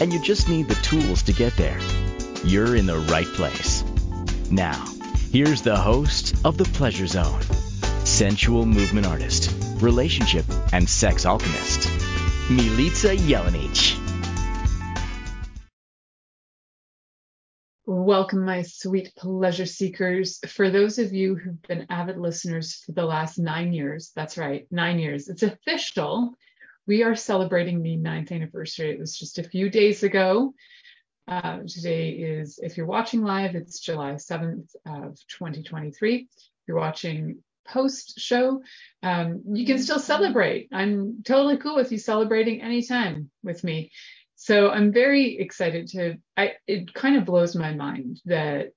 and you just need the tools to get there, you're in the right place. Now, here's the host of The Pleasure Zone sensual movement artist, relationship, and sex alchemist, Milica Jelenic. Welcome, my sweet pleasure seekers. For those of you who've been avid listeners for the last nine years, that's right, nine years, it's official. We are celebrating the ninth anniversary. It was just a few days ago. Uh, today is, if you're watching live, it's July 7th of 2023. If you're watching post show, um, you can still celebrate. I'm totally cool with you celebrating anytime with me. So I'm very excited to. I it kind of blows my mind that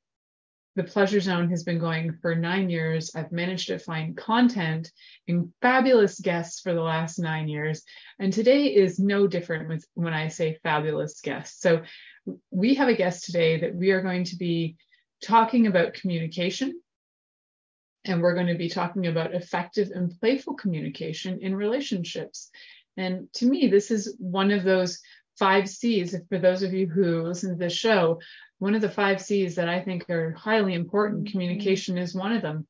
the pleasure zone has been going for nine years. I've managed to find content and fabulous guests for the last nine years. And today is no different with when I say fabulous guests. So we have a guest today that we are going to be talking about communication. And we're going to be talking about effective and playful communication in relationships. And to me, this is one of those five C's. For those of you who listen to this show, one of the five C's that I think are highly important, mm-hmm. communication is one of them.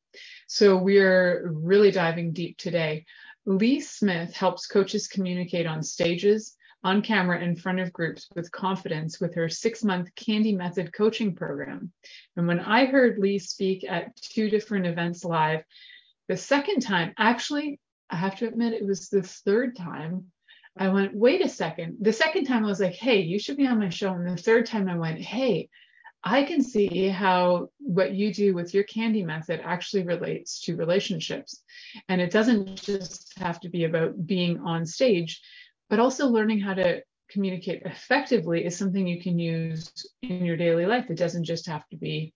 So we're really diving deep today. Ly Smith helps coaches communicate on stages, on camera, in front of groups with confidence with her six month Candy Method coaching program. And when I heard Ly speak at two different events live, the second time, actually, I have to admit, it was the third time I went, wait a second. The second time I was like, hey, you should be on my show. And the third time I went, hey, I can see how what you do with your candy method actually relates to relationships. And it doesn't just have to be about being on stage, but also learning how to communicate effectively is something you can use in your daily life. It doesn't just have to be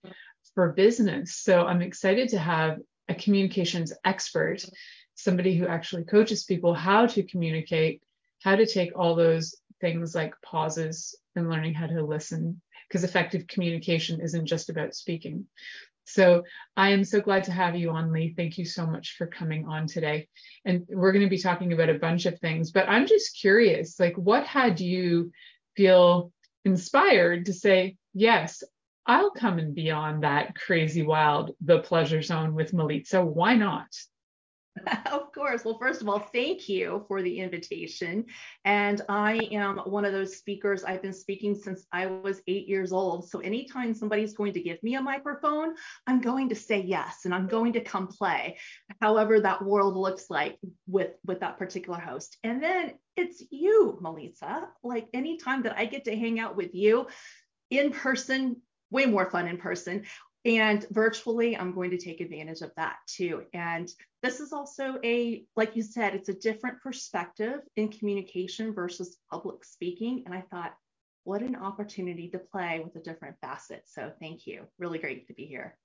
for business. So I'm excited to have a communications expert, somebody who actually coaches people how to communicate how to take all those things like pauses and learning how to listen because effective communication isn't just about speaking. So I am so glad to have you on, Ly. Thank you so much for coming on today. And we're going to be talking about a bunch of things, but I'm just curious, like what had you feel inspired to say, yes, I'll come and be on that crazy wild, the pleasure zone with Milica. Why not? of course. Well, first of all, thank you for the invitation. And I am one of those speakers. I've been speaking since I was eight years old. So anytime somebody's going to give me a microphone, I'm going to say yes and I'm going to come play, however that world looks like with, with that particular host. And then it's you, Milica. Like anytime that I get to hang out with you in person, way more fun in person and virtually, I'm going to take advantage of that too. And this is also a, like you said, it's a different perspective in communication versus public speaking. And I thought, what an opportunity to play with a different facet. So thank you. Really great to be here.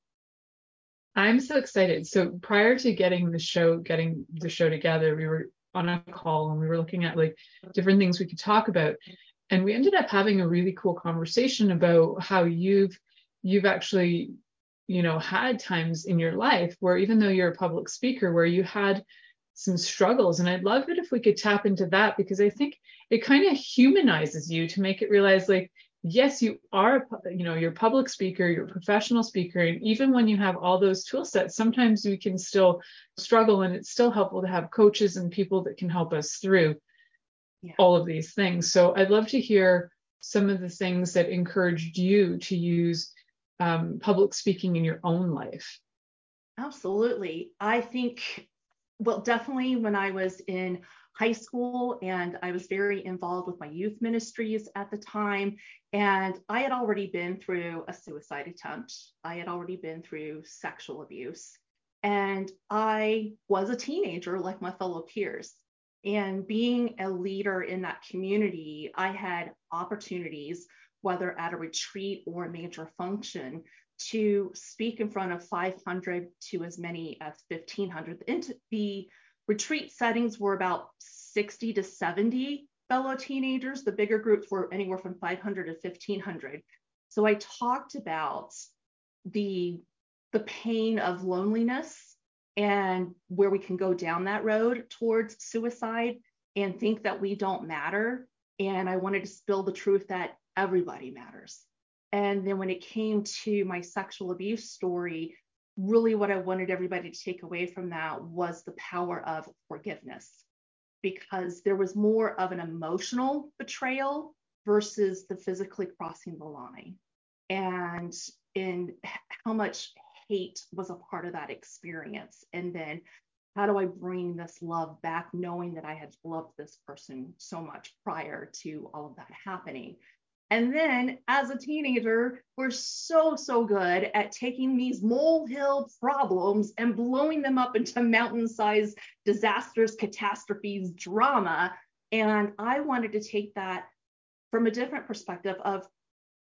I'm so excited. So prior to getting the show, getting the show together, we were on a call and we were looking at like different things we could talk about. And we ended up having a really cool conversation about how you've you've actually you know had times in your life where even though you're a public speaker where you had some struggles and i'd love it if we could tap into that because i think it kind of humanizes you to make it realize like yes you are you know you're a public speaker you're a professional speaker and even when you have all those tool sets sometimes we can still struggle and it's still helpful to have coaches and people that can help us through yeah. all of these things so i'd love to hear some of the things that encouraged you to use um, public speaking in your own life? Absolutely. I think, well, definitely when I was in high school and I was very involved with my youth ministries at the time. And I had already been through a suicide attempt, I had already been through sexual abuse. And I was a teenager like my fellow peers. And being a leader in that community, I had opportunities whether at a retreat or a major function, to speak in front of 500 to as many as 1500. The retreat settings were about 60 to 70 fellow teenagers. The bigger groups were anywhere from 500 to 1500. So I talked about the the pain of loneliness and where we can go down that road towards suicide and think that we don't matter. And I wanted to spill the truth that everybody matters. And then when it came to my sexual abuse story, really what I wanted everybody to take away from that was the power of forgiveness, because there was more of an emotional betrayal versus the physically crossing the line. And in how much hate was a part of that experience. And then how do I bring this love back, knowing that I had loved this person so much prior to all of that happening? And then as a teenager, we're so, so good at taking these molehill problems and blowing them up into mountain sized disasters, catastrophes, drama. And I wanted to take that from a different perspective of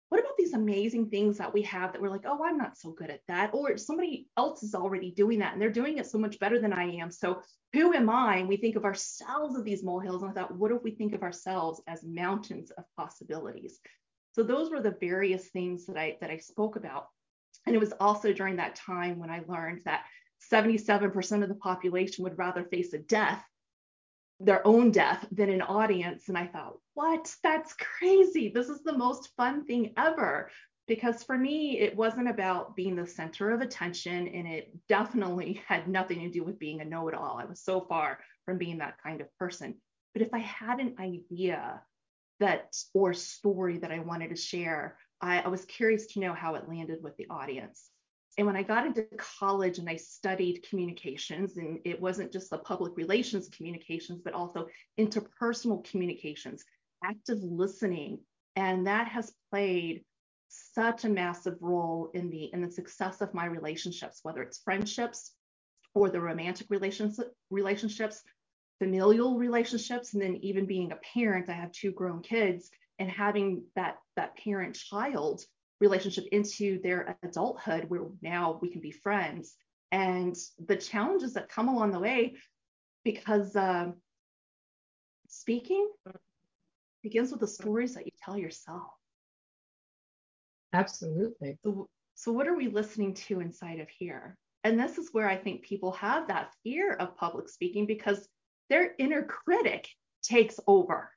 what about these amazing things that we have that we're like, oh, I'm not so good at that? Or somebody else is already doing that and they're doing it so much better than I am. So who am I? And we think of ourselves as these molehills. And I thought, what if we think of ourselves as mountains of possibilities? So those were the various things that I that I spoke about. And it was also during that time when I learned that 77% of the population would rather face a death their own death than an audience. And I thought, what? That's crazy. This is the most fun thing ever. Because for me, it wasn't about being the center of attention, and it definitely had nothing to do with being a know it all. I was so far from being that kind of person. But if I had an idea that or story that I wanted to share, I, I was curious to know how it landed with the audience. And when I got into college and I studied communications, and it wasn't just the public relations communications, but also interpersonal communications, active listening, and that has played such a massive role in the in the success of my relationships, whether it's friendships or the romantic relationship relationships, familial relationships, and then even being a parent. I have two grown kids, and having that that parent child relationship into their adulthood where now we can be friends. And the challenges that come along the way because uh, speaking begins with the stories that you tell yourself. Absolutely. So, so what are we listening to inside of here? And this is where i think people have that fear of public speaking because their inner critic takes over.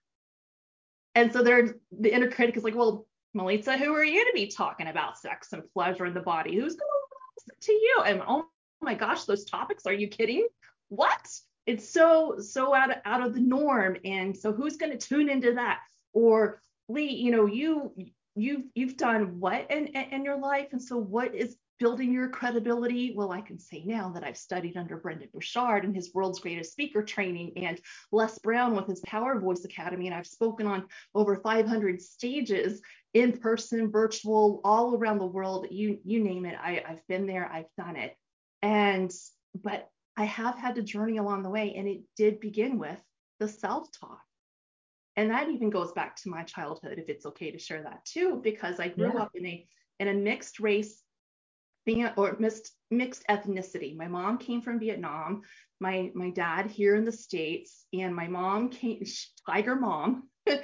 And so they're the inner critic is like well Milica, who are you to be talking about sex and pleasure in the body? Who's going to listen to you? And oh my gosh, those topics, are you kidding? What? It's so, so out of, out of the norm. And so who's going to tune into that? Or Ly, you know, you, you've, you've done what in, in your life? And so what is building your credibility? Well, I can say now that I've studied under Brendon Burchard and his world's greatest speaker training and Les Brown with his Power Voice Academy. And I've spoken on over 500 stages in person, virtual, all around the world. You, you name it. I, I've been there, I've done it. And, but I have had to journey along the way. And it did begin with the self talk. And that even goes back to my childhood, if it's okay to share that too, because I grew yeah. up in a in a mixed race or mixed mixed ethnicity. My mom came from Vietnam, my my dad here in the states, and my mom came tiger mom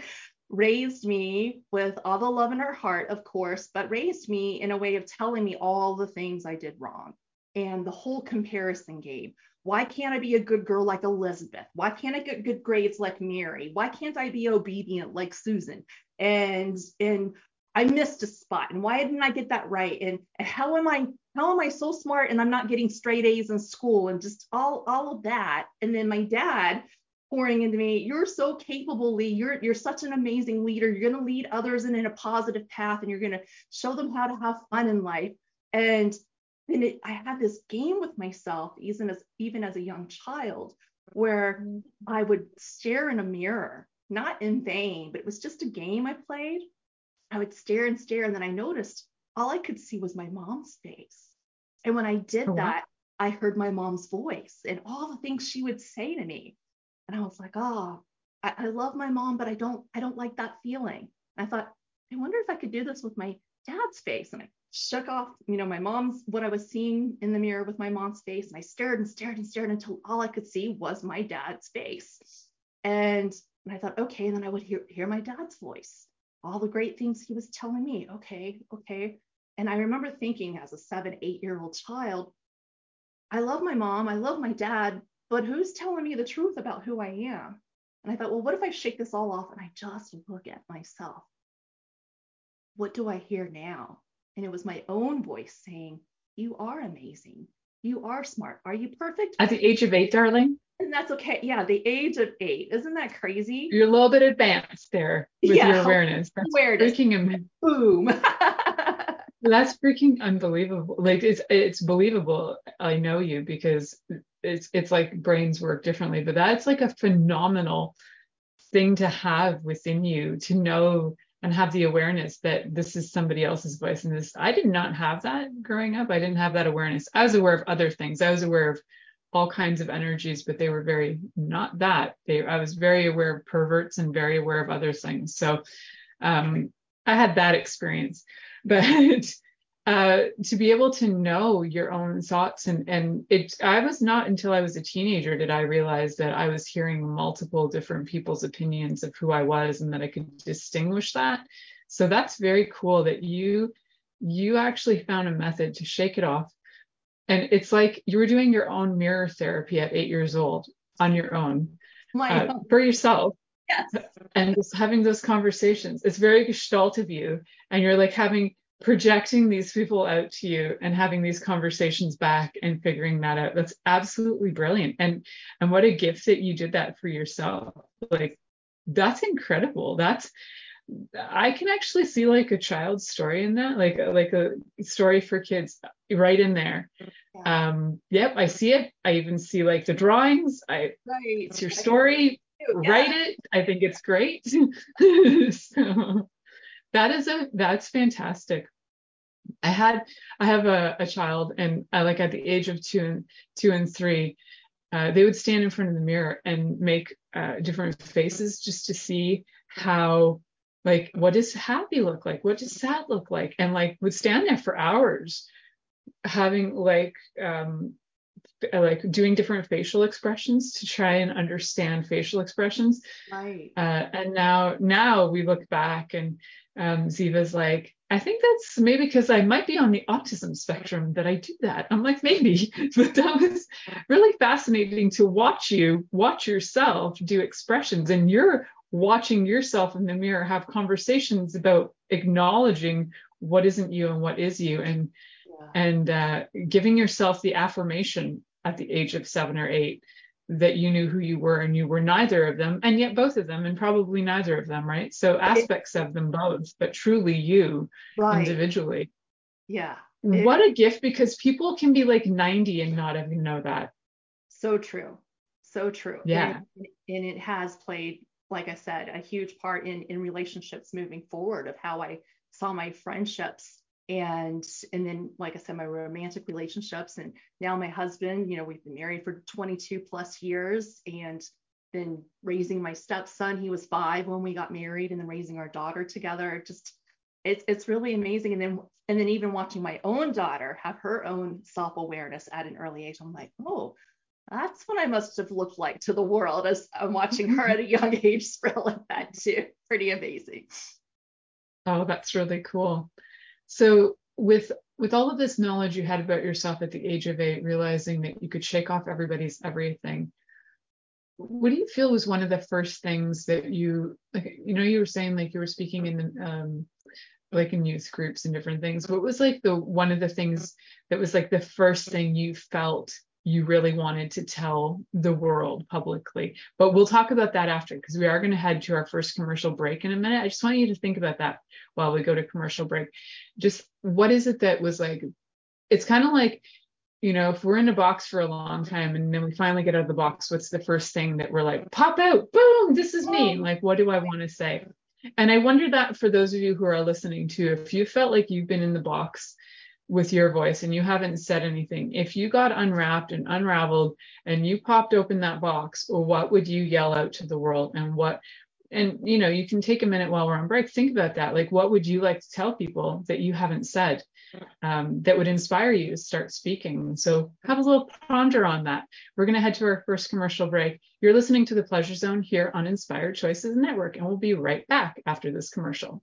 raised me with all the love in her heart, of course, but raised me in a way of telling me all the things I did wrong and the whole comparison game. Why can't I be a good girl like Elizabeth? Why can't I get good grades like Mary? Why can't I be obedient like Susan? And and I missed a spot and why didn't I get that right? And, and how am I how am I so smart and I'm not getting straight A's in school and just all all of that. And then my dad pouring into me, you're so capable, Ly. You're you're such an amazing leader. You're gonna lead others in, in a positive path and you're gonna show them how to have fun in life. And then it, I had this game with myself, even as even as a young child, where mm-hmm. I would stare in a mirror, not in vain, but it was just a game I played I would stare and stare. And then I noticed all I could see was my mom's face. And when I did oh, that, I heard my mom's voice and all the things she would say to me. And I was like, oh, I, I love my mom, but I don't, I don't like that feeling. And I thought, I wonder if I could do this with my dad's face. And I shook off, you know, my mom's what I was seeing in the mirror with my mom's face. And I stared and stared and stared until all I could see was my dad's face. And, and I thought, okay, and then I would hear, hear my dad's voice, all the great things he was telling me. Okay, okay. And I remember thinking as a seven, eight year old child, I love my mom, I love my dad, but who's telling me the truth about who I am? And I thought, well, what if I shake this all off and I just look at myself? What do I hear now? And it was my own voice saying, You are amazing. You are smart. Are you perfect? At the age of eight, darling? And that's okay. Yeah, the age of eight. Isn't that crazy? You're a little bit advanced there with yeah, your awareness. That's awareness. freaking boom. that's freaking unbelievable. Like it's it's believable. I know you because it's it's like brains work differently, but that's like a phenomenal thing to have within you to know and have the awareness that this is somebody else's voice and this I did not have that growing up. I didn't have that awareness. I was aware of other things. I was aware of all kinds of energies, but they were very not that. They I was very aware of perverts and very aware of other things. So um I had that experience. But uh, to be able to know your own thoughts and and it i was not until i was a teenager did i realize that i was hearing multiple different people's opinions of who i was and that i could distinguish that so that's very cool that you you actually found a method to shake it off and it's like you were doing your own mirror therapy at eight years old on your own uh, for yourself. Yes. and just having those conversations it's very gestalt of you. And you're like having projecting these people out to you and having these conversations back and figuring that out. That's absolutely brilliant. And and what a gift that you did that for yourself. Like that's incredible. That's i can actually see like a child's story in that like like a story for kids right in there. Yeah. um yep i see it. I even see like the drawings. I right. it's your story. yeah. write it. I think it's great. So that is a that's fantastic. I had i have a, a child and I, like at the age of two and two and three uh, they would stand in front of the mirror and make uh, different faces just to see how like what does happy look like? What does sad look like? And like would stand there for hours having like um like doing different facial expressions to try and understand facial expressions. Right. Uh, and now now we look back and um, Ziva's like, I think that's maybe because I might be on the autism spectrum that I do that. I'm like, maybe, but that was really fascinating to watch you watch yourself do expressions and you're watching yourself in the mirror have conversations about acknowledging what isn't you and what is you and yeah. and uh, giving yourself the affirmation at the age of seven or eight that you knew who you were and you were neither of them and yet both of them and probably neither of them right? So aspects of them both but truly you right. individually. Yeah. It, what a gift because people can be like 90 and not even know that. So true. So true. Yeah. and, and it has played like i said a huge part in in relationships moving forward of how i saw my friendships and and then like i said my romantic relationships. And now my husband you know we've been married for 22 plus years and then raising my stepson. He was five when we got married and then raising our daughter together. Just it's it's really amazing. And then and then even watching my own daughter have her own self-awareness at an early age i'm like oh that's what i must have looked like to the world as i'm watching her at a young age spread like that too pretty amazing oh that's really cool so with with all of this knowledge you had about yourself at the age of eight, realizing that you could shake off everybody's everything, what do you feel was one of the first things that you like? You know, you were saying like you were speaking in um, like in youth groups and different things. What was like the one of the things that was like the first thing you felt you really wanted to tell the world publicly. But we'll talk about that after because we are going to head to our first commercial break in a minute. I just want you to think about that while we go to commercial break. Just what is it that was like, it's kind of like, you know, if we're in a box for a long time and then we finally get out of the box, what's the first thing that we're like, pop out, boom, this is me. Like, what do I want to say? And I wonder that for those of you who are listening to, if you felt like you've been in the box with your voice and you haven't said anything, if you got unwrapped and unraveled and you popped open that box, what would you yell out to the world? And what and you know you can take a minute while we're on break think about that. Like what would you like to tell people that you haven't said um, that would inspire you to start speaking? So have a little ponder on that. We're going to head to our first commercial break. You're listening to the pleasure zone here on inspired choices network and we'll be right back after this commercial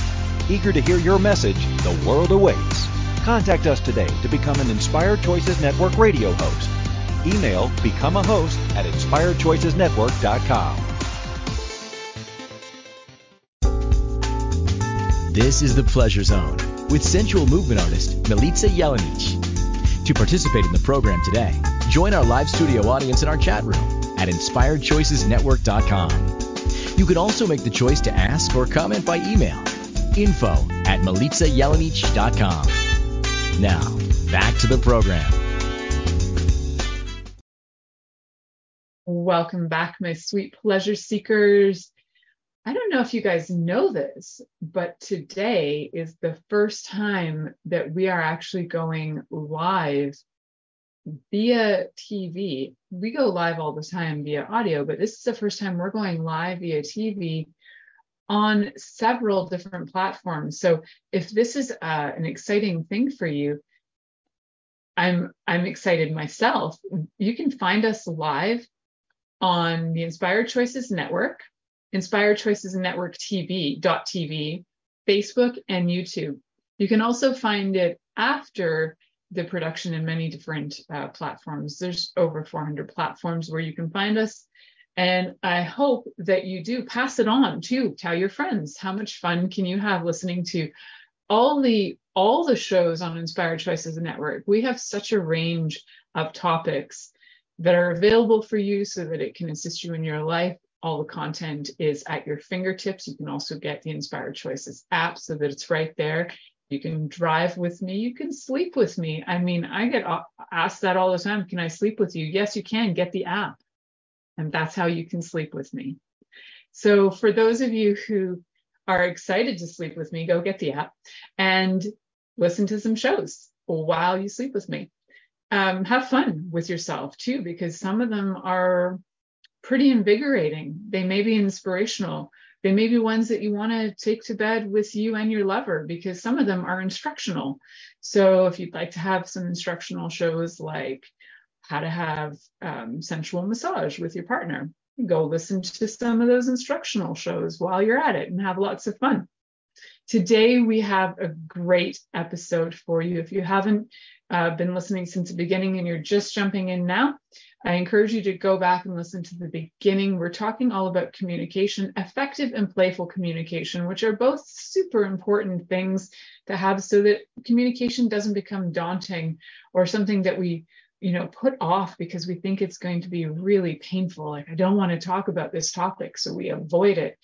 Eager to hear your message, the world awaits. Contact us today to become an Inspired Choices Network radio host. Email become a host at inspiredchoicesnetwork.com. This is the Pleasure Zone with sensual movement artist Milica Jelenic. To participate in the program today, join our live studio audience in our chat room at inspiredchoicesnetwork.com. You can also make the choice to ask or comment by email info at milicajelenic.com. Now, back to the program. Welcome back, my sweet pleasure seekers. I don't know if you guys know this, but today is the first time that we are actually going live via TV. We go live all the time via audio, but this is the first time we're going live via TV on several different platforms. So if this is uh, an exciting thing for you, I'm I'm excited myself. You can find us live on the Inspired Choices Network Inspired Choices Network TV, .tv, Facebook, and YouTube. You can also find it after the production in many different uh, platforms. There's over 400 platforms where you can find us. And I hope that you do pass it on too. Tell your friends. How much fun can you have listening to all the all the shows on Inspired Choices Network? We have such a range of topics that are available for you so that it can assist you in your life all the content is at your fingertips. You can also get the Inspired Choices app so that it's right there. You can drive with me. You can sleep with me. I mean, I get asked that all the time. Can I sleep with you? Yes, you can. Get the app. And that's how you can sleep with me. So, for those of you who are excited to sleep with me, go get the app and listen to some shows while you sleep with me. Um, have fun with yourself too, because some of them are pretty invigorating. They may be inspirational. They may be ones that you want to take to bed with you and your lover because some of them are instructional. So if you'd like to have some instructional shows like how to have um, sensual massage with your partner, go listen to some of those instructional shows while you're at it and have lots of fun. Today, we have a great episode for you. If you haven't uh, been listening since the beginning and you're just jumping in now, I encourage you to go back and listen to the beginning. We're talking all about communication, effective and playful communication, which are both super important things to have so that communication doesn't become daunting or something that we you know put off because we think it's going to be really painful like i don't want to talk about this topic so we avoid it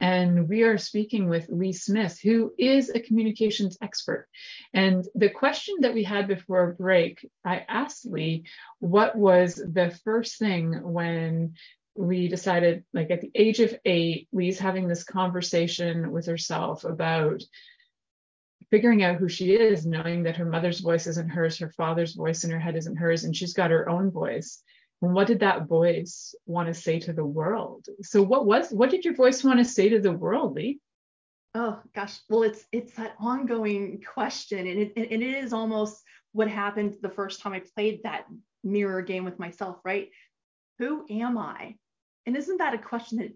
and we are speaking with Ly Smith, who is a communications expert. And the question that we had before break, I asked Ly what was the first thing when we decided, like at the age of eight, Ly's having this conversation with herself about figuring out who she is, knowing that her mother's voice isn't hers, her father's voice in her head isn't hers, and she's got her own voice. And what did that voice want to say to the world? So what was what did your voice want to say to the world, Ly? Oh gosh, well it's it's that ongoing question, and it and it is almost what happened the first time I played that mirror game with myself, right? Who am I? And isn't that a question that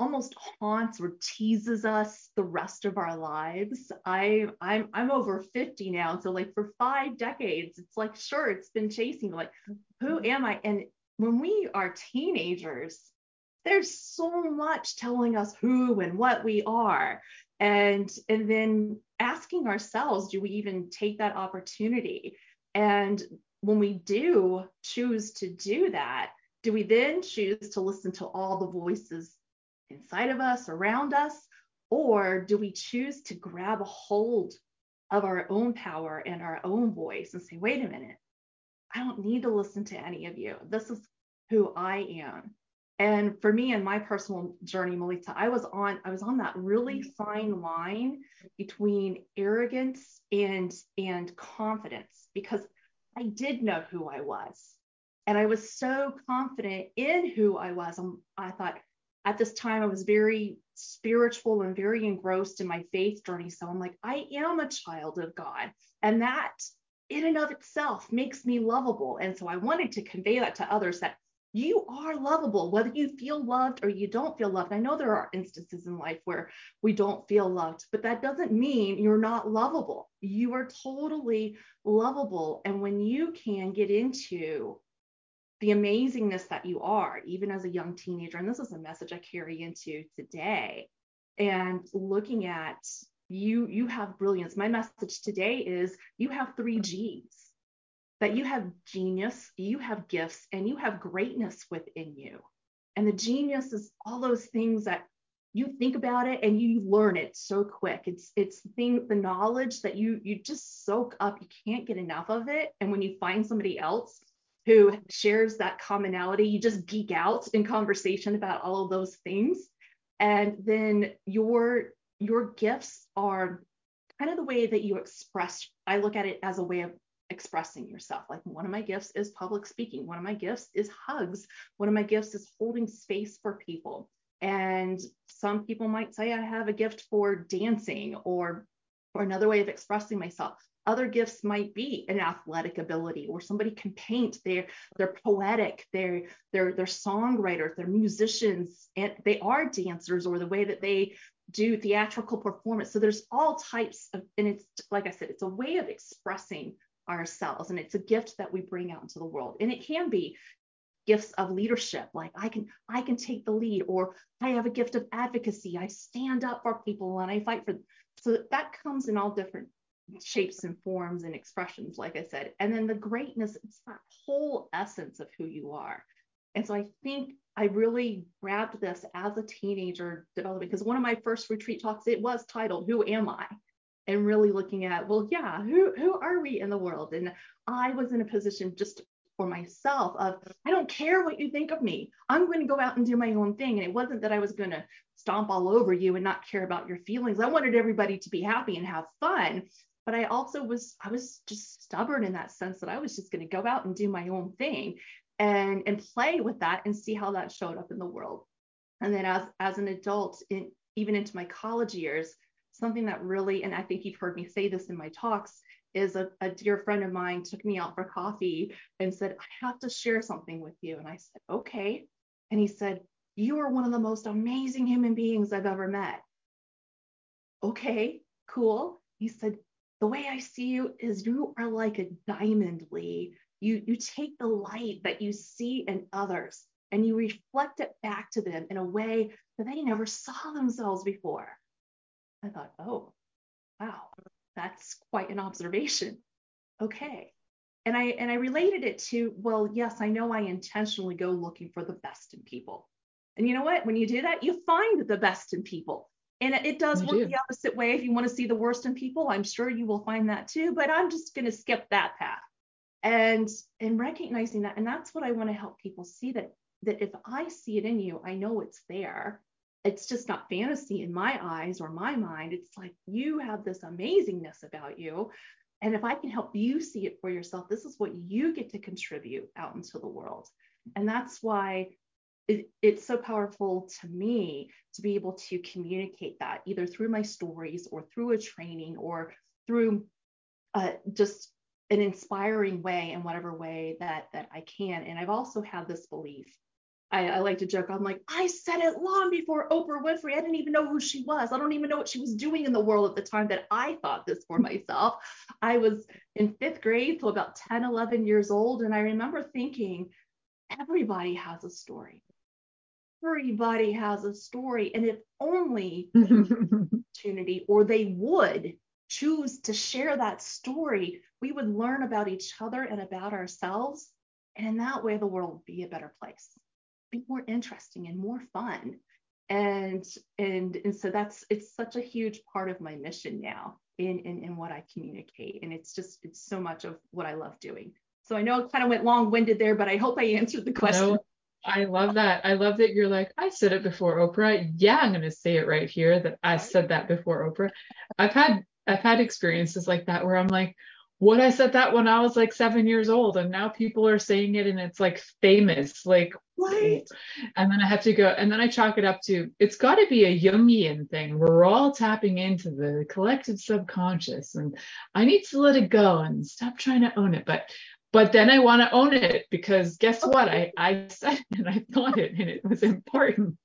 almost haunts or teases us the rest of our lives. I I'm I'm over 50 now. So like for five decades, it's like sure it's been chasing like who mm-hmm. am I? And when we are teenagers, there's so much telling us who and what we are. And and then asking ourselves, do we even take that opportunity? And when we do choose to do that, do we then choose to listen to all the voices inside of us, around us? Or do we choose to grab a hold of our own power and our own voice and say, wait a minute, I don't need to listen to any of you. This is who I am. And for me and my personal journey, Milica, I was on I was on that really fine line between arrogance and and confidence because I did know who I was. And I was so confident in who I was. Um, I thought, at this time I was very spiritual and very engrossed in my faith journey. So I'm like, I am a child of God. And that in and of itself makes me lovable. And so I wanted to convey that to others that you are lovable, whether you feel loved or you don't feel loved. I know there are instances in life where we don't feel loved, but that doesn't mean you're not lovable. You are totally lovable. And when you can get into the amazingness that you are, even as a young teenager. And this is a message I carry into today. And looking at you, you have brilliance. My message today is you have three G's that you have genius, you have gifts, and you have greatness within you. And the genius is all those things that you think about it and you learn it so quick. It's it's the thing, the knowledge that you you just soak up. You can't get enough of it. And when you find somebody else who shares that commonality. You just geek out in conversation about all of those things. And then your your gifts are kind of the way that you express. I look at it as a way of expressing yourself. Like one of my gifts is public speaking. One of my gifts is hugs. One of my gifts is holding space for people. And some people might say I have a gift for dancing or or another way of expressing myself. Other gifts might be an athletic ability, or somebody can paint. They're they're poetic. They're they're they're songwriters. They're musicians, and they are dancers, or the way that they do theatrical performance. So there's all types of, and it's like I said, it's a way of expressing ourselves, and it's a gift that we bring out into the world. And it can be gifts of leadership like i can i can take the lead or i have a gift of advocacy i stand up for people and i fight for them so that comes in all different shapes and forms and expressions, like I said. And then the greatness, it's that whole essence of who you are. And so I think I really grabbed this as a teenager developing because one of my first retreat talks, it was titled Who Am I? And really looking at, well, yeah, who who are we in the world? And I was in a position just for myself of I don't care what you think of me. I'm going to go out and do my own thing. And it wasn't that I was going to stomp all over you and not care about your feelings. I wanted everybody to be happy and have fun but I also was I was just stubborn in that sense that I was just going to go out and do my own thing and and play with that and see how that showed up in the world. And then as as an adult in even into my college years, something that really and I think you've heard me say this in my talks is a, a dear friend of mine took me out for coffee and said, I have to share something with you. And I said, okay. And he said, You are one of the most amazing human beings I've ever met. Okay, cool. He said, the way I see you is you are like a diamond, Ly. You, you take the light that you see in others and you reflect it back to them in a way that they never saw themselves before. I thought, oh, wow, that's quite an observation. Okay. And I and I related it to, well, yes, I know I intentionally go looking for the best in people. And you know what? When you do that, you find the best in people. And it does you work do. the opposite way. If you want to see the worst in people, I'm sure you will find that too. But I'm just going to skip that path. And and recognizing that, and that's what I want to help people see that that if I see it in you, I know it's there. It's just not fantasy in my eyes or my mind. It's like you have this amazingness about you. And if I can help you see it for yourself, this is what you get to contribute out into the world. And that's why it, it's so powerful to me to be able to communicate that either through my stories or through a training or through uh, just an inspiring way in whatever way that that I can. And I've also had this belief. I, I, like to joke. I'm like, I said it long before Oprah Winfrey. I didn't even know who she was. I don't even know what she was doing in the world at the time that I thought this for myself. I was in fifth grade, so about 10, 11 years old. And I remember thinking, everybody has a story everybody has a story. And if only opportunity or they would choose to share that story, we would learn about each other and about ourselves. And in that way, the world would be a better place, be more interesting and more fun. And and and so that's it's such a huge part of my mission now in in, in what I communicate. And it's just it's so much of what I love doing. So I know it kind of went long-winded there, but I hope I answered the question. I love that. I love that you're like, I said it before Oprah. Yeah, I'm going to say it right here that I said that before Oprah. I've had I've had experiences like that where I'm like, what I said that when I was like seven years old, and now people are saying it and it's like famous, like right. And then I have to go, and then I chalk it up to it's got to be a Jungian thing. We're all tapping into the collective subconscious, and I need to let it go and stop trying to own it. But but then I want to own it because guess what? I, I said it and I thought it and it was important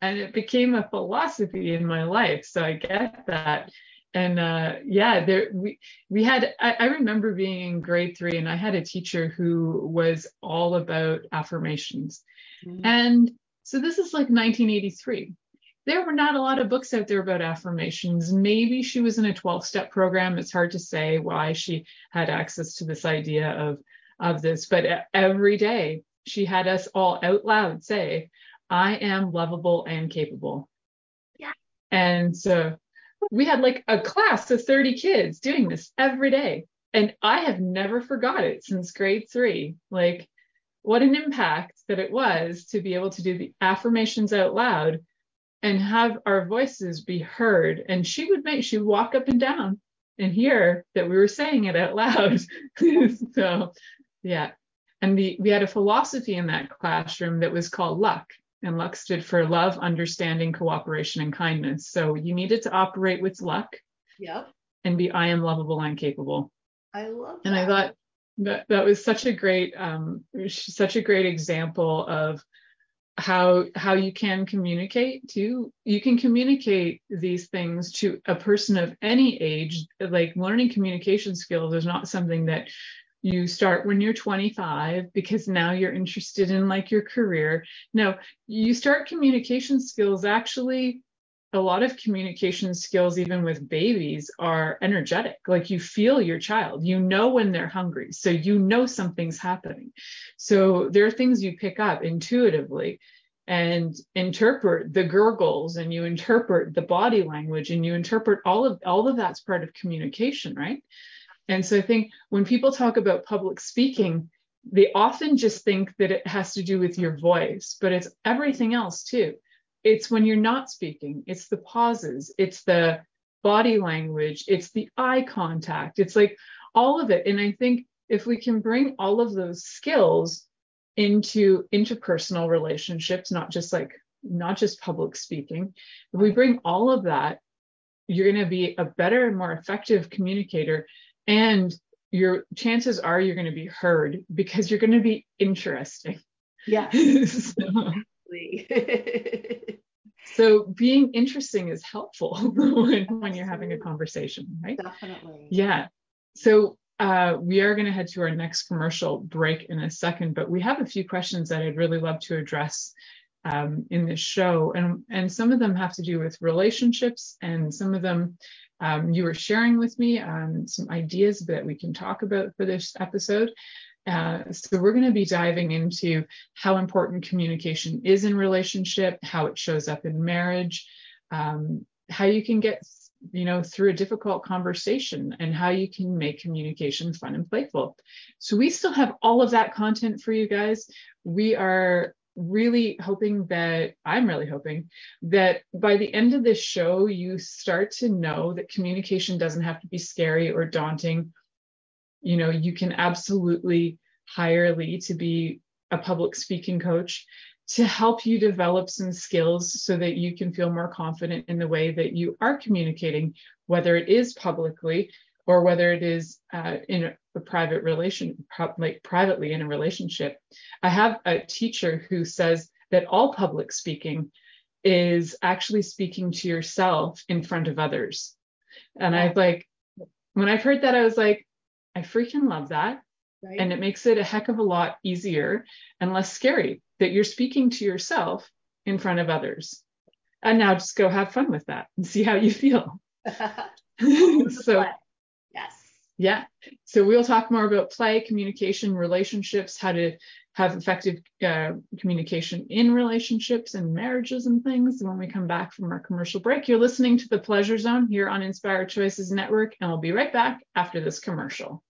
and it became a philosophy in my life. So I get that. And uh, yeah, there we we had I, I remember being in grade three and I had a teacher who was all about affirmations. Mm-hmm. And so this is like 1983 there were not a lot of books out there about affirmations. Maybe she was in a 12 step program. It's hard to say why she had access to this idea of, of this, but every day she had us all out loud say, I am lovable and capable. Yeah. And so we had like a class of 30 kids doing this every day. And I have never forgot it since grade three. Like, what an impact that it was to be able to do the affirmations out loud and have our voices be heard. And she would make, she would walk up and down and hear that we were saying it out loud. so, yeah. And the, we had a philosophy in that classroom that was called luck. And luck stood for love, understanding, cooperation, and kindness. So you needed to operate with luck. Yep. And be I am lovable and capable. I love that. And I thought that that was such a great um such a great example of how how you can communicate to you can communicate these things to a person of any age. Like learning communication skills is not something that you start when you're 25 because now you're interested in like your career. No you start communication skills actually a lot of communication skills, even with babies, are energetic. Like you feel your child, you know when they're hungry. So you know something's happening. So there are things you pick up intuitively and interpret the gurgles and you interpret the body language and you interpret all of all of that's part of communication, right? And so I think when people talk about public speaking, they often just think that it has to do with your voice, but it's everything else too it's when you're not speaking, it's the pauses, it's the body language, it's the eye contact, it's like all of it. And I think if we can bring all of those skills into interpersonal relationships, not just like not just public speaking, if we bring all of that, you're going to be a better, and more effective communicator. And your chances are you're going to be heard because you're going to be interesting. Yeah. so, so being interesting is helpful when, when you're having a conversation, right? Definitely. Yeah. So uh, we are going to head to our next commercial break in a second, but we have a few questions that I'd really love to address um, in this show, and and some of them have to do with relationships, and some of them um, you were sharing with me um, some ideas that we can talk about for this episode. Uh, so we're going to be diving into how important communication is in relationship, how it shows up in marriage, um, how you can get you know through a difficult conversation and how you can make communication fun and playful so we still have all of that content for you guys we are really hoping that I'm really hoping that by the end of this show, you start to know that communication doesn't have to be scary or daunting. You know, you can absolutely hire Ly to be a public speaking coach to help you develop some skills so that you can feel more confident in the way that you are communicating, whether it is publicly or whether it is uh, in a, a private relation, like privately in a relationship. I have a teacher who says that all public speaking is actually speaking to yourself in front of others. And. I like, when I've heard that, I was like, I freaking love that. Right. And it makes it a heck of a lot easier and less scary that you're speaking to yourself in front of others. And now just go have fun with that and see how you feel. so. Yeah. So we'll talk more about play, communication, relationships, how to have effective uh, communication in relationships and marriages and things when we come back from our commercial break. You're listening to the Pleasure Zone here on Inspired Choices Network, and we'll be right back after this commercial.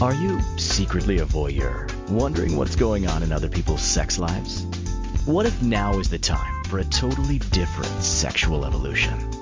Are you secretly a voyeur, wondering what's going on in other people's sex lives? What if now is the time for a totally different sexual evolution?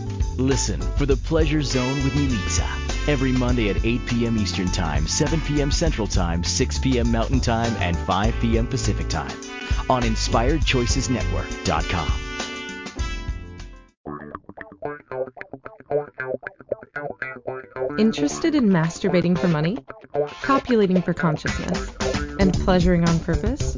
Listen for the Pleasure Zone with Milica every Monday at 8 p.m. Eastern Time, 7 p.m. Central Time, 6 p.m. Mountain Time, and 5 p.m. Pacific Time on InspiredChoicesNetwork.com. Interested in masturbating for money, copulating for consciousness, and pleasuring on purpose?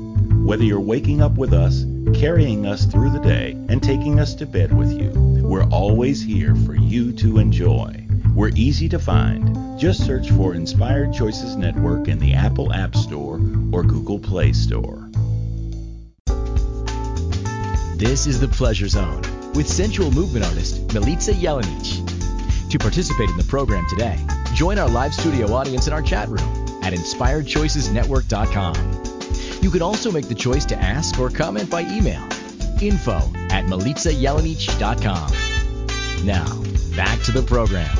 Whether you're waking up with us, carrying us through the day, and taking us to bed with you, we're always here for you to enjoy. We're easy to find. Just search for Inspired Choices Network in the Apple App Store or Google Play Store. This is the Pleasure Zone with sensual movement artist Milica Jelenic. To participate in the program today, join our live studio audience in our chat room at inspiredchoicesnetwork.com. You can also make the choice to ask or comment by email info at milicajelenic.com. Now, back to the program.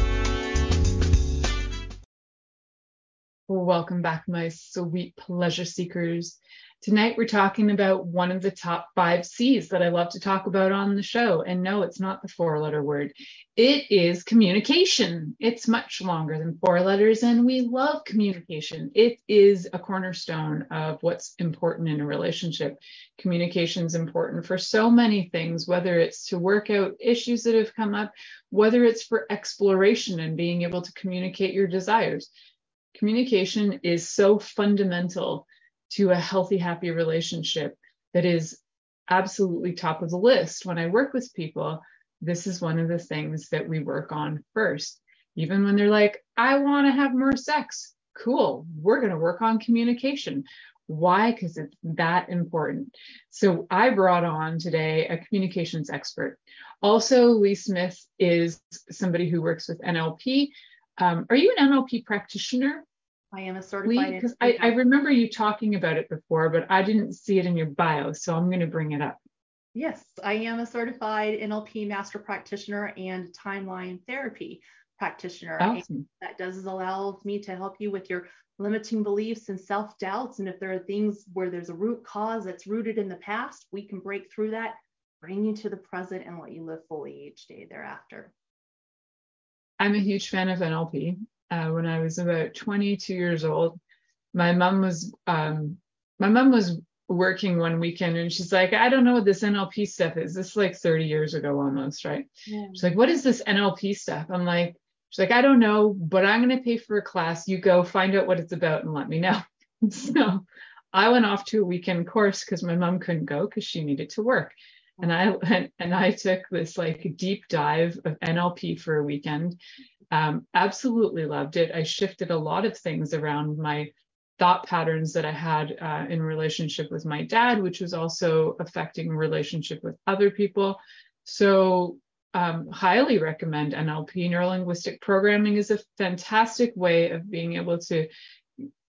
Welcome back, my sweet pleasure seekers. Tonight, we're talking about one of the top five C's that I love to talk about on the show. And no, it's not the four letter word, it is communication. It's much longer than four letters, and we love communication. It is a cornerstone of what's important in a relationship. Communication is important for so many things, whether it's to work out issues that have come up, whether it's for exploration and being able to communicate your desires. Communication is so fundamental to a healthy, happy relationship that is absolutely top of the list. When I work with people, this is one of the things that we work on first. Even when they're like, I want to have more sex. Cool. We're going to work on communication. Why? Because it's that important. So I brought on today a communications expert. Also, Ly Smith is somebody who works with NLP. Um, are you an NLP practitioner? I am a certified because I, I remember you talking about it before, but I didn't see it in your bio, so I'm going to bring it up. Yes, I am a certified NLP master practitioner and timeline therapy practitioner. Awesome. that does allow me to help you with your limiting beliefs and self doubts. And if there are things where there's a root cause that's rooted in the past, we can break through that, bring you to the present, and let you live fully each day thereafter. I'm a huge fan of NLP. Uh, when I was about 22 years old, my mom was um, my mom was working one weekend and she's like, I don't know what this NLP stuff is. This is like 30 years ago almost, right? Yeah. She's like, what is this NLP stuff? I'm like, she's like, I don't know, but I'm going to pay for a class. You go find out what it's about and let me know. so I went off to a weekend course because my mom couldn't go because she needed to work. And I and, and I took this like deep dive of NLP for a weekend. Um, absolutely loved it. I shifted a lot of things around my thought patterns that I had uh, in relationship with my dad, which was also affecting relationship with other people. So, um, highly recommend NLP. Neurolinguistic programming is a fantastic way of being able to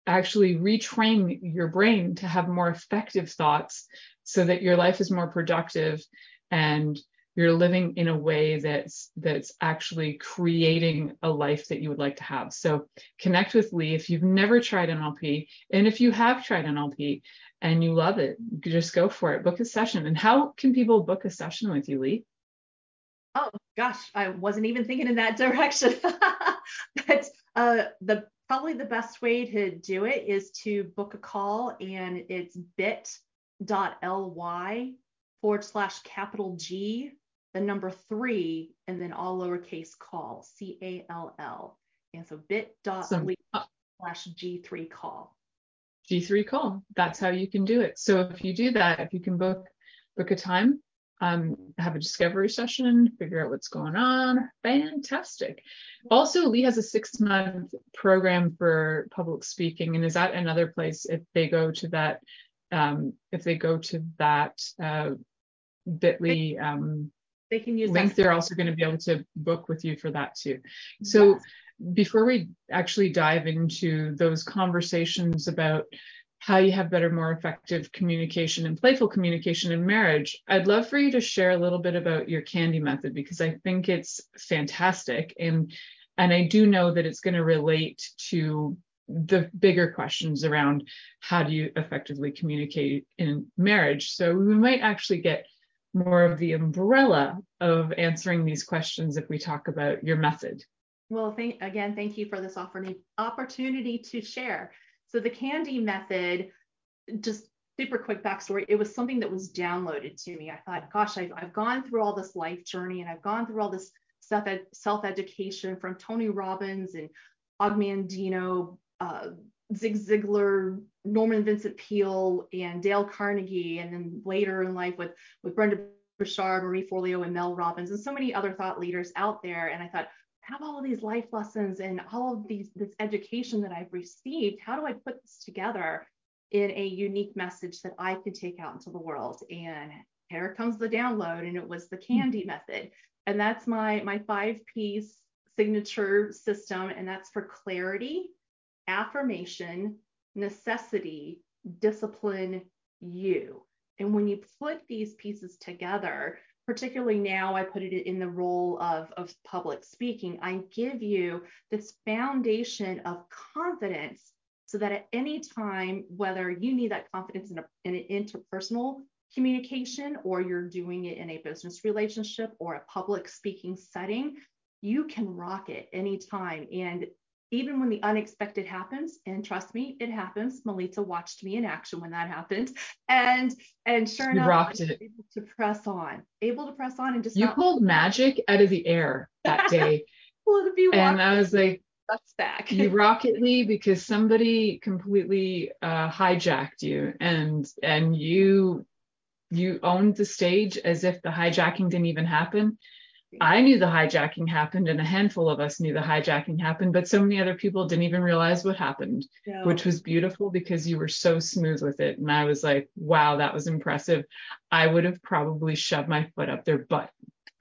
actually retrain your brain to have more effective thoughts so that your life is more productive and you're living in a way that's that's actually creating a life that you would like to have. So connect with Ly if you've never tried nlp and if you have tried nlp and you love it just go for it. Book a session. And how can people book a session with you Ly? Oh gosh. I wasn't even thinking in that direction. But uh, the probably the best way to do it is to book a call and it's bit.ly forward slash capital G the number three, and then all lowercase call, C A L L. And so bit.ly slash G3 call. G3 call. That's how you can do it. So if you do that, if you can book book a time, um, have a discovery session, figure out what's going on, fantastic. Also, Ly has a six month program for public speaking, and is that another place if they go to that um, if they go to that uh, Bitly um, they can use link. They're also going to be able to book with you for that too. So yes. before we actually dive into those conversations about how you have better, more effective communication and playful communication in marriage, I'd love for you to share a little bit about your candy method because I think it's fantastic and and I do know that it's going to relate to the bigger questions around how do you effectively communicate in marriage. So we might actually get more of the umbrella of answering these questions if we talk about your method. Well, thank, again, thank you for this opportunity to share. So the Candy method, just super quick backstory, it was something that was downloaded to me. I thought, gosh, I've, I've gone through all this life journey and I've gone through all this self self-education from Tony Robbins and Og Mandino, uh, Zig Ziglar, Norman Vincent Peale, and Dale Carnegie, and then later in life with with Brendon Burchard, Marie Forleo, and Mel Robbins, and so many other thought leaders out there. And I thought, have all of these life lessons and all of these this education that I've received. How do I put this together in a unique message that I can take out into the world? And here comes the download, and it was the hmm. Candy method, and that's my my five piece signature system, and that's for clarity affirmation, necessity, discipline, you. And when you put these pieces together, particularly now I put it in the role of, of public speaking, I give you this foundation of confidence so that at any time, whether you need that confidence in, a, in an interpersonal communication or you're doing it in a business relationship or a public speaking setting, you can rock it anytime. And even when the unexpected happens and trust me it happens. Milica watched me in action when that happened. And and sure enough rocked it. able to press on able to press on and just you pulled magic out of the air that day. Well, be and i was like that's back. You rocketly because somebody completely uh, hijacked you and and you you owned the stage as if the hijacking didn't even happen I knew the hijacking happened, and a handful of us knew the hijacking happened, but so many other people didn't even realize what happened, no. which was beautiful because you were so smooth with it. And I was like, wow, that was impressive. I would have probably shoved my foot up their butt,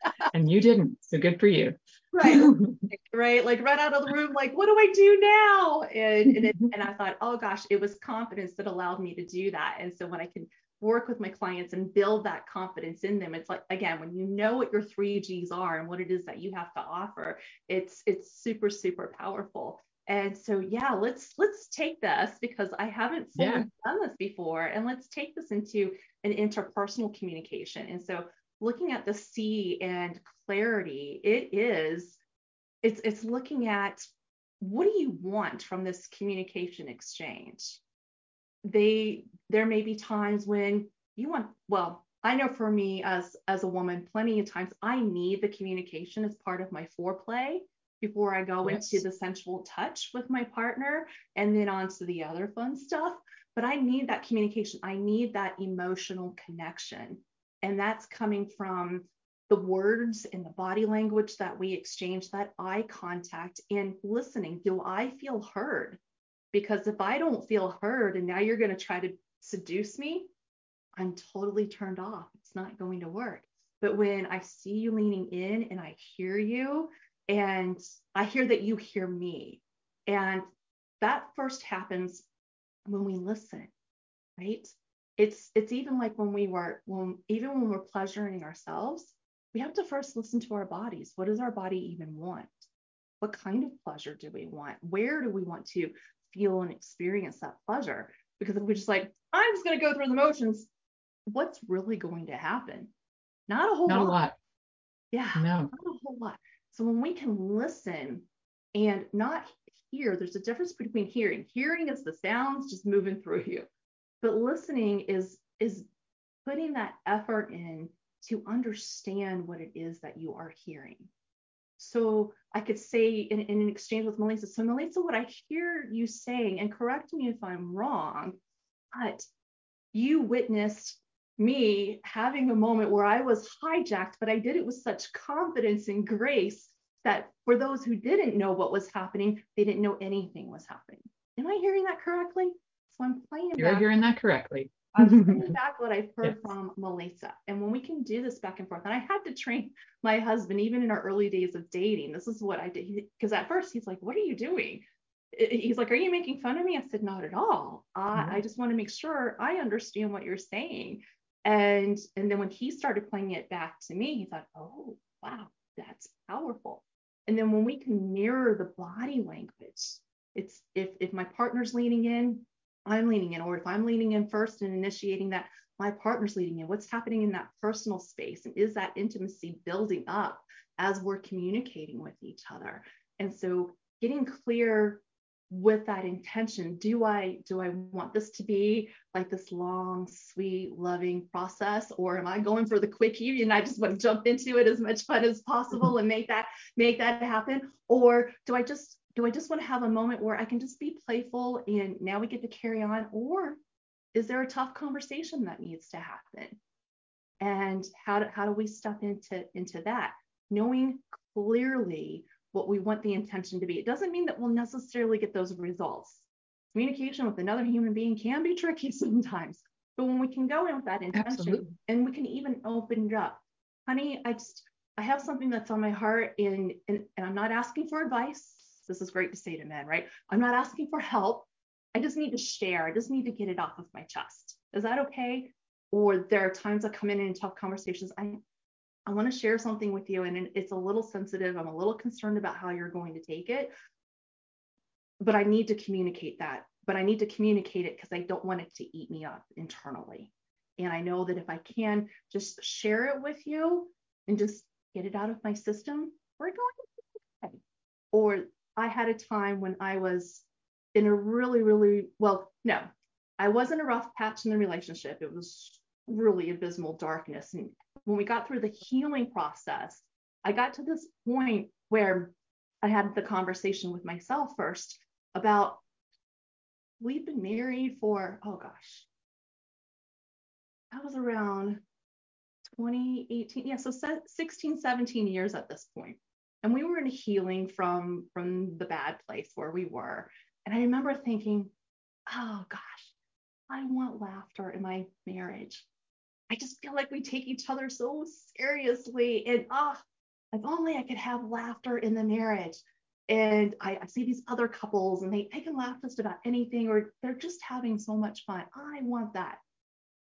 and you didn't. So good for you. right right like run out of the room like what do i do now and and, it, and i thought oh gosh it was confidence that allowed me to do that and so when i can work with my clients and build that confidence in them. It's like again when you know what your three g's are and what it is that you have to offer it's it's super super powerful. And so yeah let's let's take this because i haven't yeah. done this before and let's take this into an interpersonal communication. And so looking at the c and clarity it is it's it's looking at what do you want from this communication exchange? They there may be times when you want well i know for me as as a woman plenty of times i need the communication as part of my foreplay before i go yes. into the sensual touch with my partner and then on to the other fun stuff. But i need that communication. I need that emotional connection. And that's coming from the words and the body language that we exchange that eye contact and listening. Do i feel heard? Because if I don't feel heard and now you're going to try to seduce me, I'm totally turned off. It's not going to work. But when I see you leaning in and I hear you and I hear that you hear me, and that first happens when we listen, right? It's it's even like when we were when even when we're pleasuring ourselves, we have to first listen to our bodies. What does our body even want? What kind of pleasure do we want? Where do we want to feel and experience that pleasure. Because if we're just like, I'm just going to go through the motions, what's really going to happen? Not a whole not lot. a lot. Yeah, no. not a whole lot. So when we can listen and not hear, there's a difference between hearing. Hearing is the sounds just moving through you, but listening is is putting that effort in to understand what it is that you are hearing. So I could say in, in an exchange with Milica, so Milica, what I hear you saying, and correct me if I'm wrong, but you witnessed me having a moment where I was hijacked, but I did it with such confidence and grace that for those who didn't know what was happening, they didn't know anything was happening. Am I hearing that correctly? So I'm playing. You're hearing that correctly. I'm playing back what I've heard yes. from Milica. And when we can do this back and forth, and I had to train my husband, even in our early days of dating, this is what I did. Because at first he's like, What are you doing? He's like, Are you making fun of me? I said, Not at all. Mm-hmm. I just want to make sure I understand what you're saying. And and then when he started playing it back to me, he thought, Oh, wow, that's powerful. And then when we can mirror the body language, it's if if my partner's leaning in, I'm leaning in, or if I'm leaning in first and initiating that, my partner's leading in. What's happening in that personal space? And is that intimacy building up as we're communicating with each other? And so getting clear with that intention do i do i want this to be like this long sweet loving process or am i going for the quickie and i just want to jump into it as much fun as possible mm-hmm. and make that make that happen or do i just do I just want to have a moment where I can just be playful and now we get to carry on? Or is there a tough conversation that needs to happen? And how do, how do we step into, into that? Knowing clearly what we want the intention to be. It doesn't mean that we'll necessarily get those results. Communication with another human being can be tricky sometimes. But when we can go in with that intention Absolutely. and we can even open it up, honey, I just I have something that's on my heart and, and, and I'm not asking for advice. This is great to say to men, right? I'm not asking for help. I just need to share. I just need to get it off of my chest. Is that okay? Or there are times I come in and tough conversations. I I want to share something with you, and it's a little sensitive. I'm a little concerned about how you're going to take it, but I need to communicate that. But I need to communicate it because I don't want it to eat me up internally. And I know that if I can just share it with you and just get it out of my system, we're going to be okay. Or I had a time when I was in a really, really, well, no, I wasn't a rough patch in the relationship. It was really abysmal darkness. And when we got through the healing process, I got to this point where I had the conversation with myself first about we've been married for, oh gosh, that was around 2018. Yeah, so 16, 17 years at this point. And we were in healing from from the bad place where we were. And i remember thinking oh gosh i want laughter in my marriage i just feel like we take each other so seriously and ah oh, if only I could have laughter in the marriage. And I, I see these other couples and they, they can laugh just about anything or they're just having so much fun. I want that.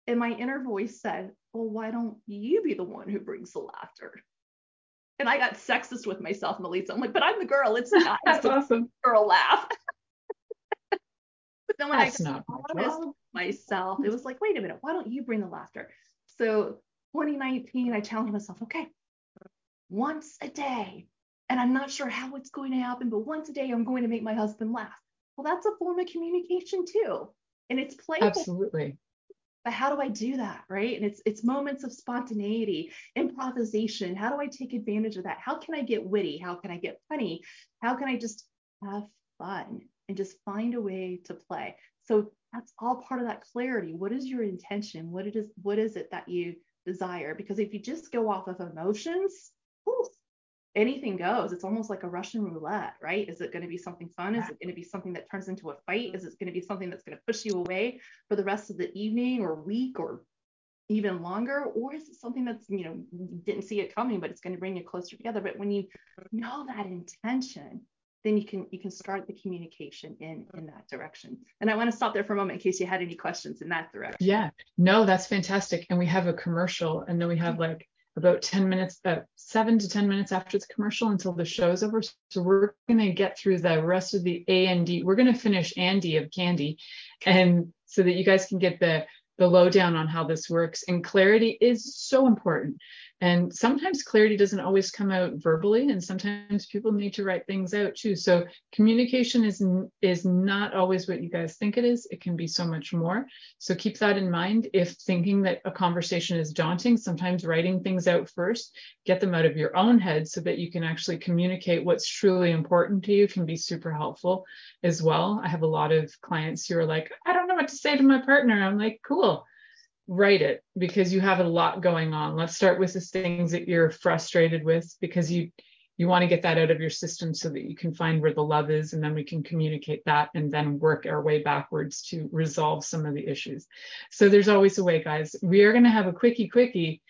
And my inner voice said, Well, why don't you be the one who brings the laughter? And I got sexist with myself, Milica. I'm like, but I'm the girl. It's not That's awesome. girl laugh. but then when That's I my honest myself, it was like, wait a minute, why don't you bring the laughter? So 2019, I challenged myself, okay, once a day. And I'm not sure how it's going to happen, but once a day, I'm going to make my husband laugh. Well, that's a form of communication too. And it's playful Absolutely. but how do I do that? Right. And it's it's moments of spontaneity, improvisation. How do I take advantage of that? How can I get witty? How can I get funny? How can I just have fun and just find a way to play? So that's all part of that clarity. What is your intention? What it is, what is it that you desire? Because if you just go off of emotions, whew, anything goes. It's almost like a Russian roulette, right? Is it going to be something fun? Is it going to be something that turns into a fight? Is it going to be something that's going to push you away for the rest of the evening or week or even longer? Or is it something that's, you know, didn't see it coming, but it's going to bring you closer together? But when you know that intention, then you can you can start the communication in in that direction. And I want to stop there for a moment in case you had any questions in that direction. Yeah. No, that's fantastic. And we have a commercial and then we have like about 10 minutes, uh, seven to 10 minutes after the commercial until the show's over. So we're going to get through the rest of the A and D. We're going to finish Andy of Candy. And so that you guys can get the, the lowdown on how this works. And clarity is so important. And sometimes clarity doesn't always come out verbally, and sometimes people need to write things out too. So communication is is not always what you guys think it is. It can be so much more. So keep that in mind. If thinking that a conversation is daunting, sometimes writing things out first, get them out of your own head so that you can actually communicate what's truly important to you can be super helpful as well. I have a lot of clients who are like, I don't know what to say to my partner. I'm like, cool write it because you have a lot going on. Let's start with the things that you're frustrated with because you you want to get that out of your system so that you can find where the love is and then we can communicate that and then work our way backwards to resolve some of the issues. So there's always a way guys. We are going to have a quickie quickie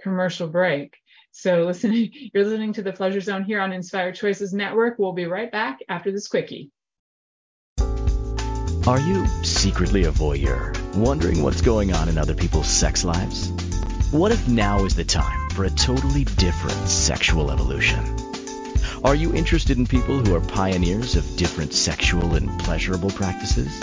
commercial break. So listen you're listening to the Pleasure Zone here on Inspired Choices Network. We'll be right back after this quickie. Are you secretly a voyeur, wondering what's going on in other people's sex lives? What if now is the time for a totally different sexual evolution? Are you interested in people who are pioneers of different sexual and pleasurable practices?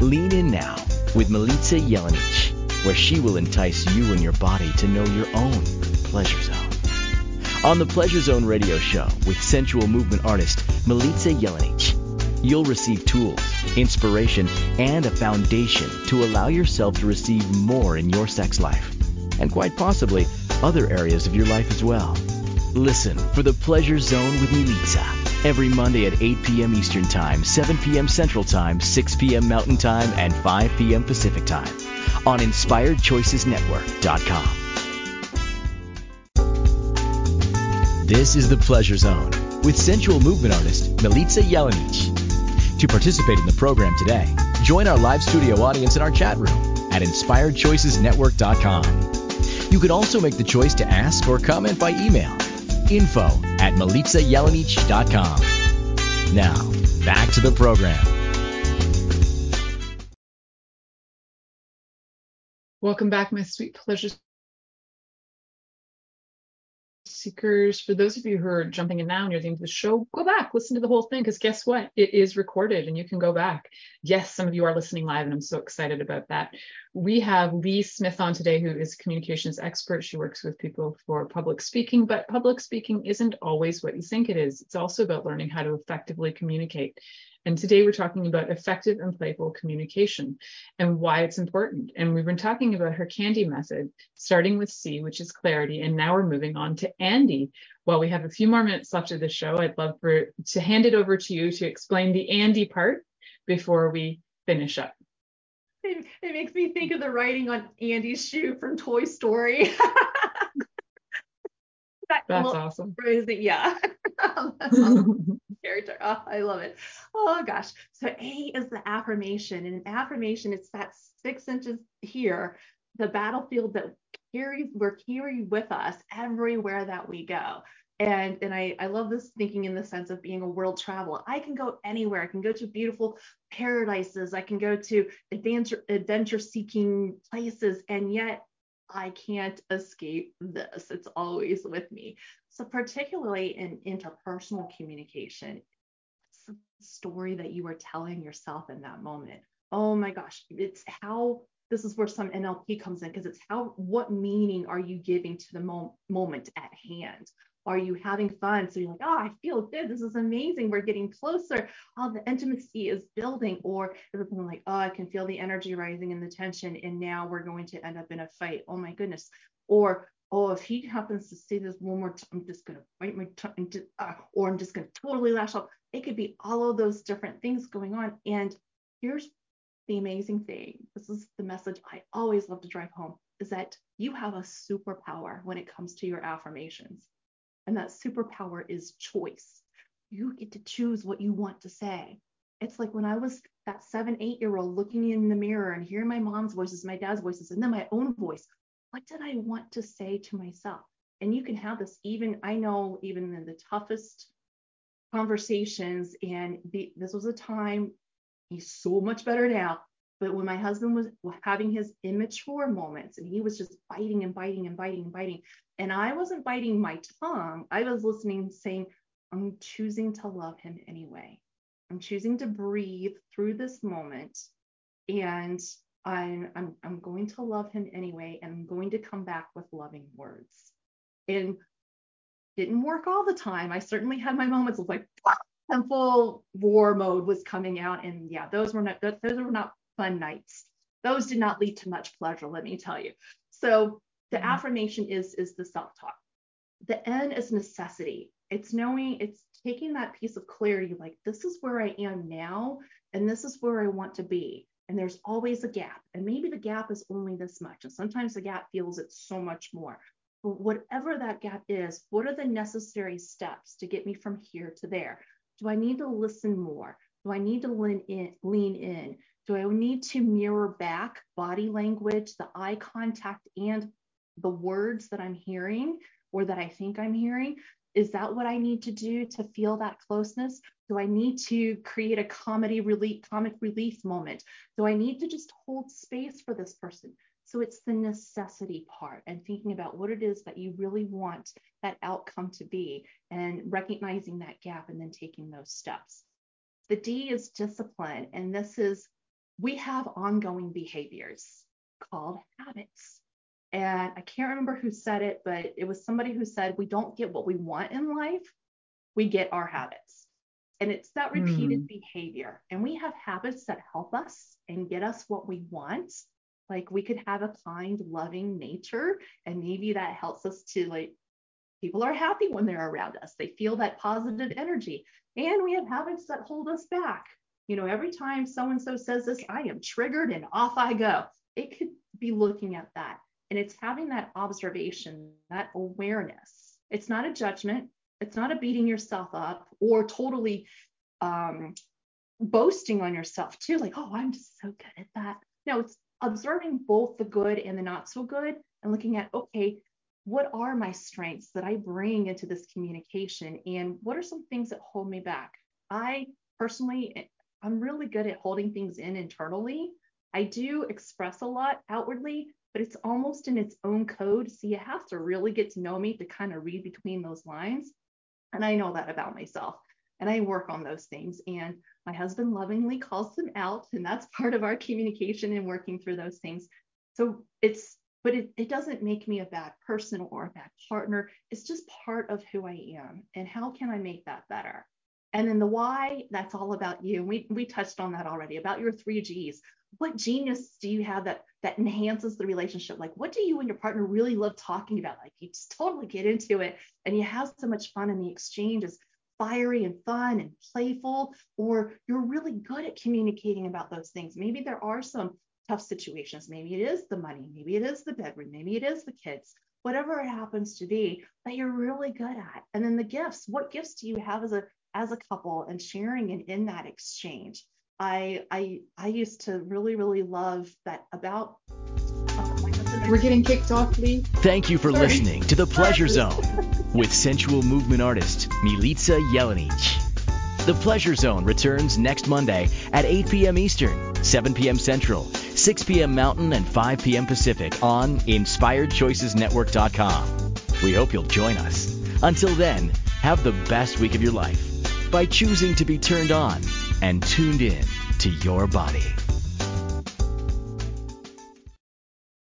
Lean in now with Milica Jelenic, where she will entice you and your body to know your own pleasure zone. On the Pleasure Zone radio show with sensual movement artist Milica Jelenic, you'll receive tools, inspiration, and a foundation to allow yourself to receive more in your sex life, and quite possibly other areas of your life as well. Listen for the Pleasure Zone with Milica every Monday at 8 p.m. Eastern Time, 7 p.m. Central Time, 6 p.m. Mountain Time, and 5 p.m. Pacific Time on InspiredChoicesNetwork.com. This is the Pleasure Zone with sensual movement artist Milica Jelenic. To participate in the program today, join our live studio audience in our chat room at inspiredchoicesnetwork.com. You can also make the choice to ask or comment by email info at milicajelenic.com. Now, back to the program. Welcome back, my sweet pleasure seekers. For those of you who are jumping in now near the end of the show, go back, listen to the whole thing, because guess what? It is recorded and you can go back. Yes, some of you are listening live, and I'm so excited about that. We have Ly Smith on today, who is communications expert. She works with people for public speaking, but public speaking isn't always what you think it is. It's also about learning how to effectively communicate. And today we're talking about effective and playful communication and why it's important. And we've been talking about her candy method, starting with C, which is clarity. And now we're moving on to Andy. While we have a few more minutes left of the show, I'd love for to hand it over to you to explain the Andy part before we finish up. It, it makes me think of the writing on Andy's shoe from Toy Story. that That's awesome. phrasing, yeah. Character. Oh, I love it. Oh gosh. So A is the affirmation, and an affirmation it's that six inches here, the battlefield that carries we're carrying with us everywhere that we go. and and I, I love this thinking in the sense of being a world traveler i can go anywhere i can go to beautiful paradises i can go to adventure adventure seeking places and yet i can't escape this it's always with me so particularly in interpersonal communication story that you are telling yourself in that moment oh my gosh it's how this is where some NLP comes in because it's how what meaning are you giving to the mo- moment at hand are you having fun? So you're like, oh, I feel good. This is amazing. We're getting closer. Oh, the intimacy is building. Or is it like, oh, I can feel the energy rising and the tension, and now we're going to end up in a fight. Oh my goodness. Or oh, if he happens to say this one more time, I'm just gonna bite my tongue, uh, or I'm just gonna totally lash out. It could be all of those different things going on. And here's the amazing thing. This is the message I always love to drive home: is that you have a superpower when it comes to your affirmations. And that superpower is choice. You get to choose what you want to say. It's like when I was that seven, eight year old looking in the mirror and hearing my mom's voices, my dad's voices, and then my own voice. What did I want to say to myself? And you can have this even, I know, even in the toughest conversations. And the, this was a time, he's so much better now. But when my husband was having his immature moments and he was just biting and biting and biting and biting, and I wasn't biting my tongue, I was listening, saying, I'm choosing to love him anyway. I'm choosing to breathe through this moment. And I'm, I'm, I'm going to love him anyway. And I'm going to come back with loving words. And didn't work all the time. I certainly had my moments of like, and full war mode was coming out. And yeah, those were not, those were not fun nights. Those did not lead to much pleasure, let me tell you. So the mm-hmm. affirmation is is the self-talk. The N is necessity. It's knowing, it's taking that piece of clarity, like this is where I am now, and this is where I want to be. And there's always a gap. And maybe the gap is only this much. And sometimes the gap feels it's so much more. But whatever that gap is, what are the necessary steps to get me from here to there? Do I need to listen more? Do I need to lean in? Lean in? Do I need to mirror back body language, the eye contact, and the words that I'm hearing or that I think I'm hearing? Is that what I need to do to feel that closeness? Do I need to create a comedy relief, comic relief moment? Do I need to just hold space for this person? So it's the necessity part and thinking about what it is that you really want that outcome to be and recognizing that gap and then taking those steps. The D is discipline. And this is we have ongoing behaviors called habits. And I can't remember who said it, but it was somebody who said, We don't get what we want in life, we get our habits. And it's that repeated mm. behavior. And we have habits that help us and get us what we want. Like we could have a kind, loving nature, and maybe that helps us to like, people are happy when they're around us. They feel that positive energy. And we have habits that hold us back you know, every time so and so says this, I am triggered and off I go. It could be looking at that. And it's having that observation, that awareness. It's not a judgment, it's not a beating yourself up or totally um, boasting on yourself too, like, oh, I'm just so good at that. No, it's observing both the good and the not so good and looking at, okay, what are my strengths that I bring into this communication? And what are some things that hold me back? I personally I'm really good at holding things in internally. I do express a lot outwardly, but it's almost in its own code. So you have to really get to know me to kind of read between those lines. And I know that about myself. And I work on those things. And my husband lovingly calls them out. And that's part of our communication and working through those things. So it's, but it, it doesn't make me a bad person or a bad partner. It's just part of who I am. And how can I make that better? And then the why, that's all about you. We we touched on that already about your three G's. What genius do you have that that enhances the relationship? Like what do you and your partner really love talking about? Like you just totally get into it and you have so much fun and the exchange is fiery and fun and playful, or you're really good at communicating about those things. Maybe there are some tough situations. Maybe it is the money, maybe it is the bedroom, maybe it is the kids, whatever it happens to be that you're really good at. And then the gifts, what gifts do you have as a as a couple and sharing and in that exchange. I I I used to really really love that about. We're getting kicked off, Ly. Thank you for Sorry. listening to the Pleasure Zone. with sensual movement artist Milica Jelenic. The Pleasure Zone returns next Monday at 8 p.m. Eastern, 7 p.m. Central, 6 p.m. Mountain, and 5 p.m. Pacific on InspiredChoicesNetwork.com. We hope you'll join us. Until then, have the best week of your life by choosing to be turned on and tuned in to your body.